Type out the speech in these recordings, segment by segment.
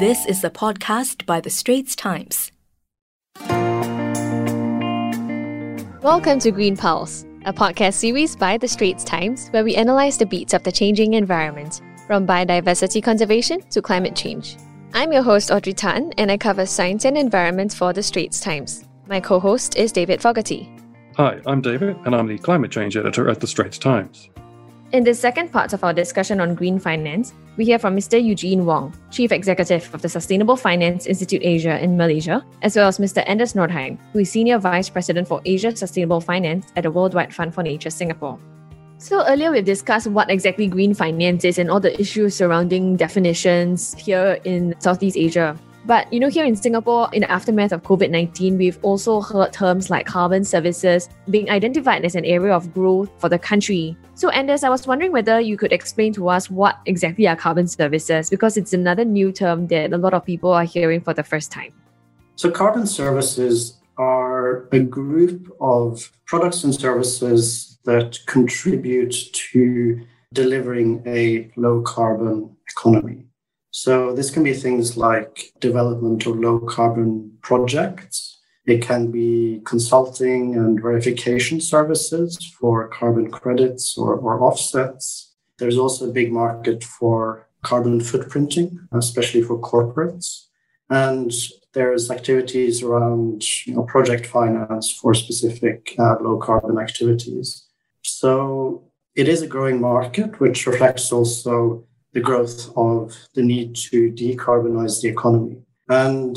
This is a podcast by The Straits Times. Welcome to Green Pulse, a podcast series by The Straits Times where we analyze the beats of the changing environment, from biodiversity conservation to climate change. I'm your host, Audrey Tan, and I cover science and environment for The Straits Times. My co host is David Fogarty. Hi, I'm David, and I'm the climate change editor at The Straits Times. In the second part of our discussion on green finance, we hear from Mr. Eugene Wong, Chief Executive of the Sustainable Finance Institute Asia in Malaysia, as well as Mr. Anders Nordheim, who is Senior Vice President for Asia Sustainable Finance at the Worldwide Fund for Nature Singapore. So, earlier we've discussed what exactly green finance is and all the issues surrounding definitions here in Southeast Asia. But you know, here in Singapore, in the aftermath of COVID 19, we've also heard terms like carbon services being identified as an area of growth for the country. So, Anders, I was wondering whether you could explain to us what exactly are carbon services, because it's another new term that a lot of people are hearing for the first time. So, carbon services are a group of products and services that contribute to delivering a low carbon economy. So this can be things like development of low carbon projects. It can be consulting and verification services for carbon credits or, or offsets. There's also a big market for carbon footprinting, especially for corporates. And there's activities around you know, project finance for specific uh, low carbon activities. So it is a growing market, which reflects also the growth of the need to decarbonize the economy. And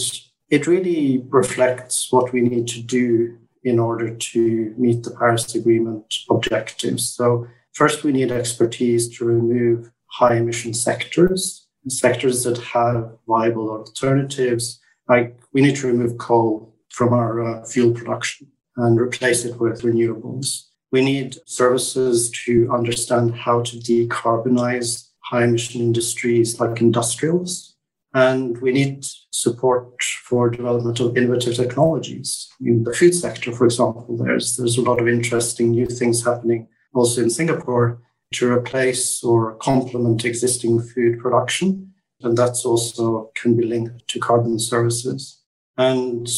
it really reflects what we need to do in order to meet the Paris Agreement objectives. So, first, we need expertise to remove high emission sectors, sectors that have viable alternatives. Like we need to remove coal from our uh, fuel production and replace it with renewables. We need services to understand how to decarbonize high emission industries like industrials. And we need support for development of innovative technologies. In the food sector, for example, there's, there's a lot of interesting new things happening also in Singapore to replace or complement existing food production. And that's also can be linked to carbon services. And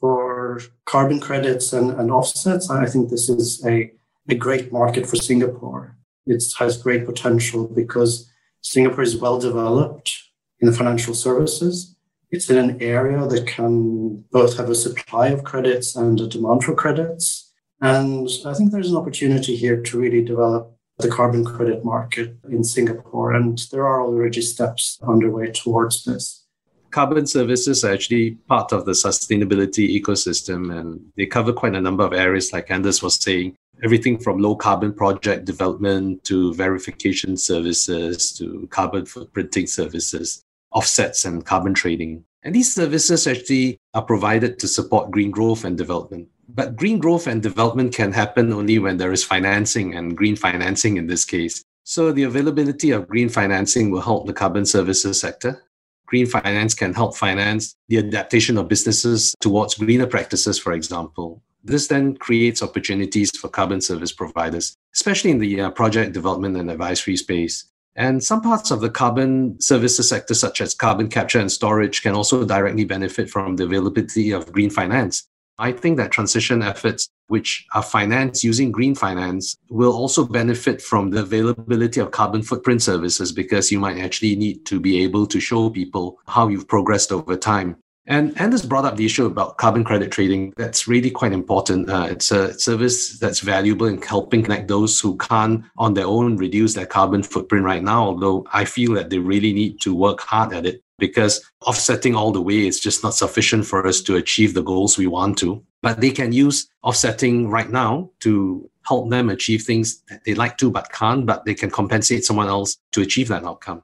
for carbon credits and, and offsets, I think this is a, a great market for Singapore it has great potential because Singapore is well developed in the financial services. It's in an area that can both have a supply of credits and a demand for credits. And I think there's an opportunity here to really develop the carbon credit market in Singapore. And there are already steps underway towards this. Carbon services are actually part of the sustainability ecosystem, and they cover quite a number of areas, like Anders was saying everything from low carbon project development to verification services to carbon footprinting services, offsets and carbon trading. And these services actually are provided to support green growth and development. But green growth and development can happen only when there is financing and green financing in this case. So the availability of green financing will help the carbon services sector. Green finance can help finance the adaptation of businesses towards greener practices, for example. This then creates opportunities for carbon service providers, especially in the uh, project development and advisory space. And some parts of the carbon services sector, such as carbon capture and storage, can also directly benefit from the availability of green finance. I think that transition efforts, which are financed using green finance, will also benefit from the availability of carbon footprint services because you might actually need to be able to show people how you've progressed over time. And Anders brought up the issue about carbon credit trading. That's really quite important. Uh, it's a service that's valuable in helping connect those who can't on their own reduce their carbon footprint right now. Although I feel that they really need to work hard at it because offsetting all the way is just not sufficient for us to achieve the goals we want to. But they can use offsetting right now to help them achieve things that they like to but can't, but they can compensate someone else to achieve that outcome.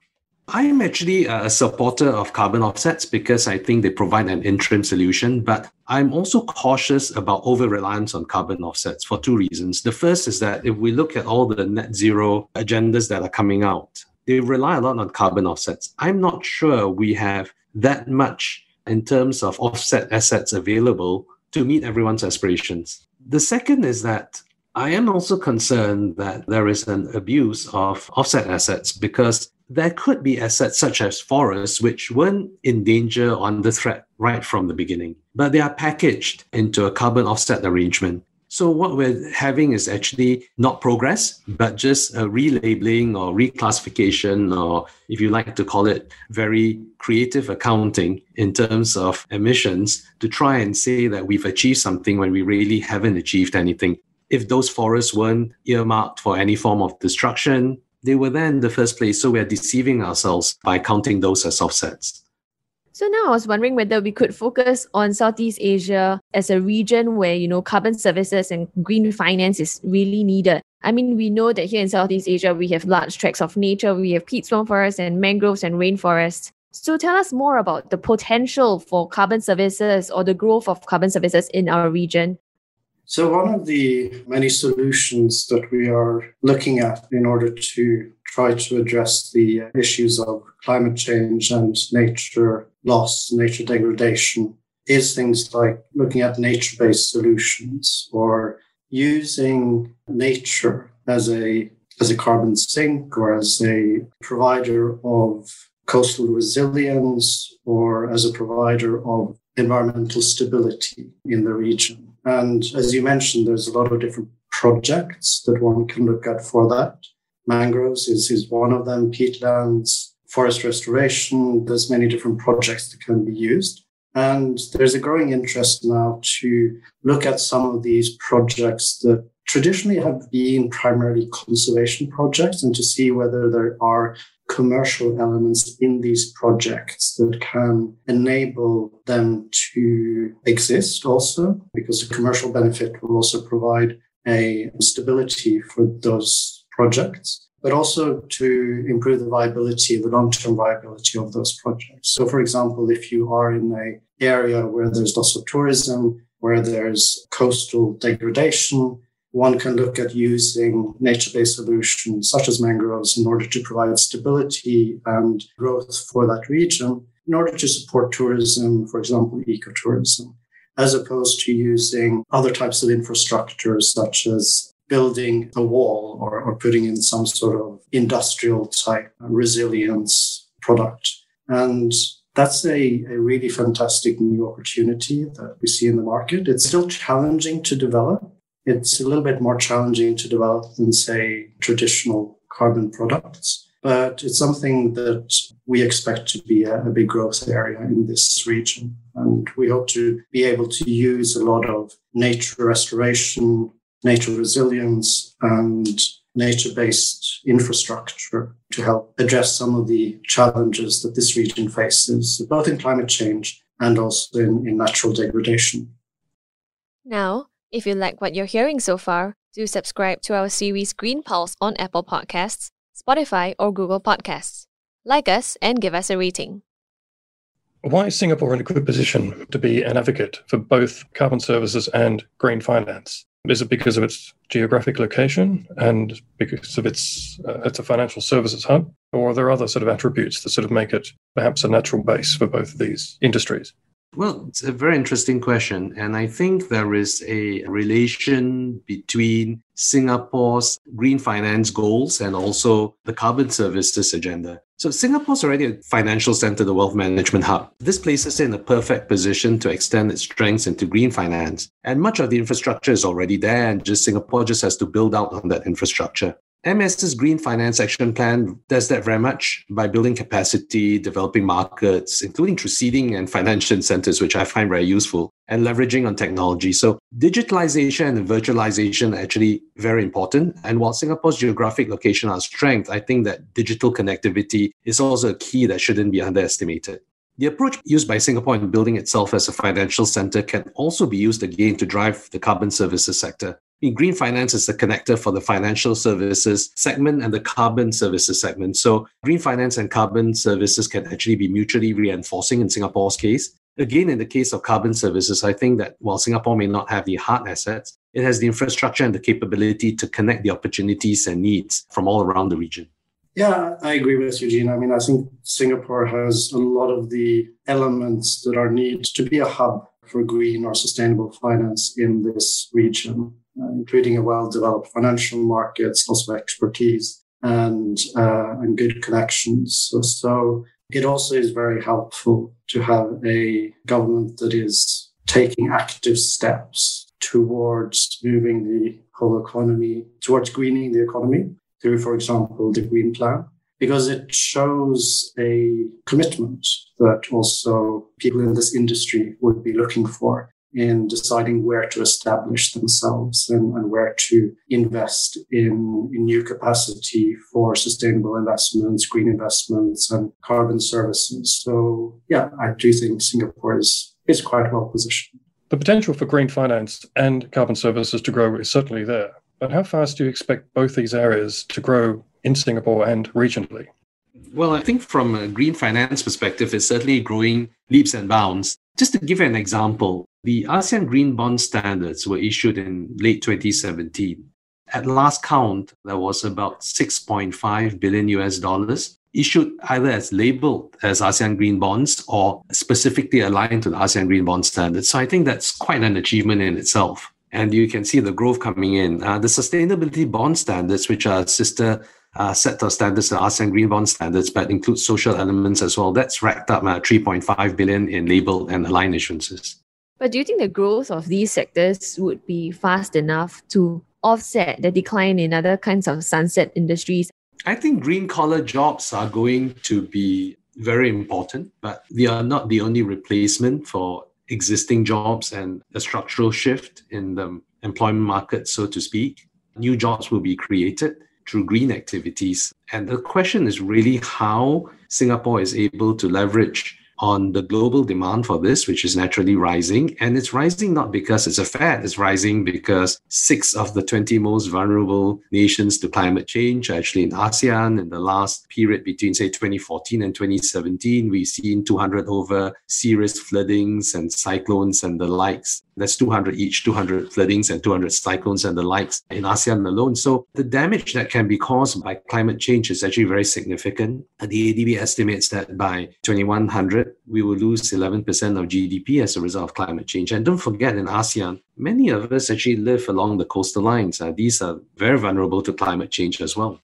I'm actually a supporter of carbon offsets because I think they provide an interim solution, but I'm also cautious about over reliance on carbon offsets for two reasons. The first is that if we look at all the net zero agendas that are coming out, they rely a lot on carbon offsets. I'm not sure we have that much in terms of offset assets available to meet everyone's aspirations. The second is that I am also concerned that there is an abuse of offset assets because there could be assets such as forests which weren't in danger or under threat right from the beginning, but they are packaged into a carbon offset arrangement. So what we're having is actually not progress, but just a relabeling or reclassification, or if you like to call it very creative accounting in terms of emissions to try and say that we've achieved something when we really haven't achieved anything. If those forests weren't earmarked for any form of destruction, they were there in the first place. So we're deceiving ourselves by counting those as offsets. So now I was wondering whether we could focus on Southeast Asia as a region where, you know, carbon services and green finance is really needed. I mean, we know that here in Southeast Asia, we have large tracts of nature, we have peat swamp forests and mangroves and rainforests. So tell us more about the potential for carbon services or the growth of carbon services in our region. So, one of the many solutions that we are looking at in order to try to address the issues of climate change and nature loss, nature degradation, is things like looking at nature based solutions or using nature as a as a carbon sink or as a provider of coastal resilience or as a provider of environmental stability in the region. And as you mentioned, there's a lot of different projects that one can look at for that. Mangroves is, is one of them, peatlands, forest restoration. There's many different projects that can be used. And there's a growing interest now to look at some of these projects that traditionally have been primarily conservation projects and to see whether there are commercial elements in these projects that can enable them to exist also, because the commercial benefit will also provide a stability for those projects, but also to improve the viability, the long-term viability of those projects. So, for example, if you are in an area where there's lots of tourism, where there's coastal degradation, one can look at using nature-based solutions such as mangroves in order to provide stability and growth for that region in order to support tourism, for example, ecotourism, as opposed to using other types of infrastructure such as building a wall or, or putting in some sort of industrial type resilience product. And that's a, a really fantastic new opportunity that we see in the market. It's still challenging to develop it's a little bit more challenging to develop than, say, traditional carbon products. But it's something that we expect to be a, a big growth area in this region. And we hope to be able to use a lot of nature restoration, nature resilience, and nature based infrastructure to help address some of the challenges that this region faces, both in climate change and also in, in natural degradation. Now, if you like what you're hearing so far, do subscribe to our series Green Pulse on Apple Podcasts, Spotify, or Google Podcasts. Like us and give us a rating. Why is Singapore in a good position to be an advocate for both carbon services and green finance? Is it because of its geographic location and because of its uh, it's a financial services hub, or are there other sort of attributes that sort of make it perhaps a natural base for both of these industries? Well, it's a very interesting question. And I think there is a relation between Singapore's green finance goals and also the carbon services agenda. So Singapore's already a financial center, the wealth management hub. This places it in a perfect position to extend its strengths into green finance. And much of the infrastructure is already there, and just Singapore just has to build out on that infrastructure. MAS's Green Finance Action Plan does that very much by building capacity, developing markets, including through seeding and financial incentives, which I find very useful, and leveraging on technology. So digitalization and virtualization are actually very important. And while Singapore's geographic location are strength, I think that digital connectivity is also a key that shouldn't be underestimated. The approach used by Singapore in building itself as a financial center can also be used again to drive the carbon services sector. In green finance is the connector for the financial services segment and the carbon services segment. So green finance and carbon services can actually be mutually reinforcing in Singapore's case. Again, in the case of carbon services, I think that while Singapore may not have the hard assets, it has the infrastructure and the capability to connect the opportunities and needs from all around the region. Yeah, I agree with Eugene. I mean, I think Singapore has a lot of the elements that are needed to be a hub for green or sustainable finance in this region, including a well developed financial markets, also expertise, and uh, and good connections. So, so it also is very helpful to have a government that is taking active steps towards moving the whole economy towards greening the economy through, for example, the Green Plan, because it shows a commitment that also people in this industry would be looking for in deciding where to establish themselves and, and where to invest in, in, new capacity for sustainable investments, green investments, and carbon services. So, yeah, I do think Singapore is, is quite well positioned. The potential for green finance and carbon services to grow is certainly there. But how fast do you expect both these areas to grow in Singapore and regionally? Well, I think from a green finance perspective, it's certainly growing leaps and bounds. Just to give you an example, the ASEAN Green Bond Standards were issued in late 2017. At last count, there was about 6.5 billion US dollars issued either as labeled as ASEAN Green Bonds or specifically aligned to the ASEAN Green Bond Standards. So I think that's quite an achievement in itself. And you can see the growth coming in. Uh, the sustainability bond standards, which are sister uh, set of standards, the ASEAN Green Bond Standards, but include social elements as well. That's racked up uh, 3.5 billion in labeled and aligned issuances. But do you think the growth of these sectors would be fast enough to offset the decline in other kinds of sunset industries I think green collar jobs are going to be very important, but they are not the only replacement for existing jobs and a structural shift in the employment market, so to speak. New jobs will be created through green activities. And the question is really how Singapore is able to leverage on the global demand for this, which is naturally rising. And it's rising not because it's a fad, it's rising because six of the 20 most vulnerable nations to climate change actually in ASEAN. In the last period between, say, 2014 and 2017, we've seen 200 over serious floodings and cyclones and the likes. That's 200 each, 200 floodings and 200 cyclones and the likes in ASEAN alone. So the damage that can be caused by climate change is actually very significant. The ADB estimates that by 2100, we will lose 11% of GDP as a result of climate change. And don't forget, in ASEAN, many of us actually live along the coastal lines. Uh, these are very vulnerable to climate change as well.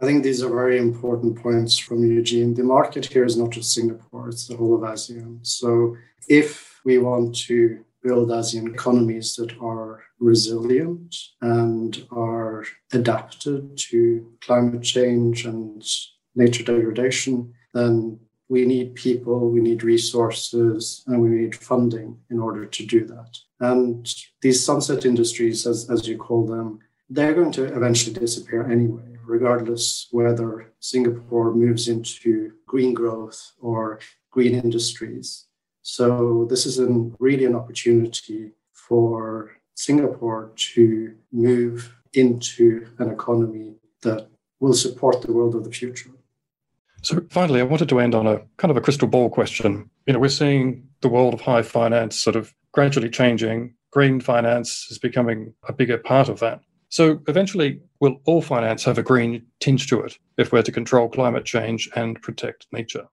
I think these are very important points from Eugene. The market here is not just Singapore, it's the whole of ASEAN. So if we want to build ASEAN economies that are resilient and are adapted to climate change and nature degradation, then we need people, we need resources, and we need funding in order to do that. And these sunset industries, as, as you call them, they're going to eventually disappear anyway, regardless whether Singapore moves into green growth or green industries. So this is an, really an opportunity for Singapore to move into an economy that will support the world of the future. So finally, I wanted to end on a kind of a crystal ball question. You know, we're seeing the world of high finance sort of gradually changing. Green finance is becoming a bigger part of that. So eventually, will all finance have a green tinge to it if we're to control climate change and protect nature?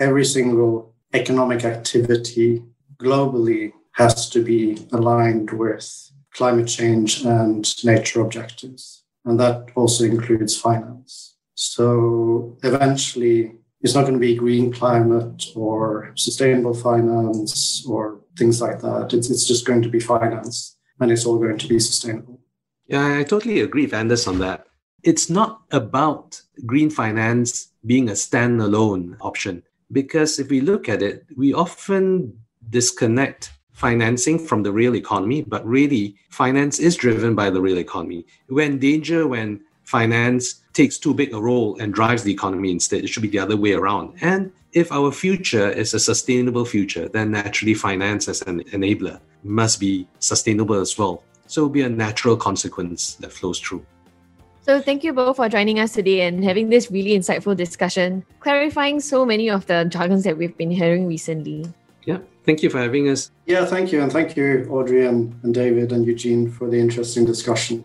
Every single economic activity globally has to be aligned with climate change and nature objectives. And that also includes finance. So eventually, it's not going to be green climate or sustainable finance or things like that. It's, it's just going to be finance and it's all going to be sustainable. Yeah, I totally agree with on that. It's not about green finance being a standalone option. Because if we look at it, we often disconnect financing from the real economy, but really, finance is driven by the real economy. When danger, when finance takes too big a role and drives the economy instead, it should be the other way around. And if our future is a sustainable future, then naturally, finance as an enabler must be sustainable as well. So it'll be a natural consequence that flows through. So, thank you both for joining us today and having this really insightful discussion, clarifying so many of the jargons that we've been hearing recently. Yeah, thank you for having us. Yeah, thank you. And thank you, Audrey and, and David and Eugene, for the interesting discussion.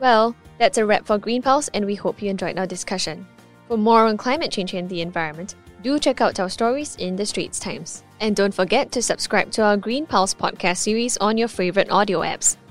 Well, that's a wrap for Green Pulse, and we hope you enjoyed our discussion. For more on climate change and the environment, do check out our stories in the Straits Times. And don't forget to subscribe to our Green Pulse podcast series on your favorite audio apps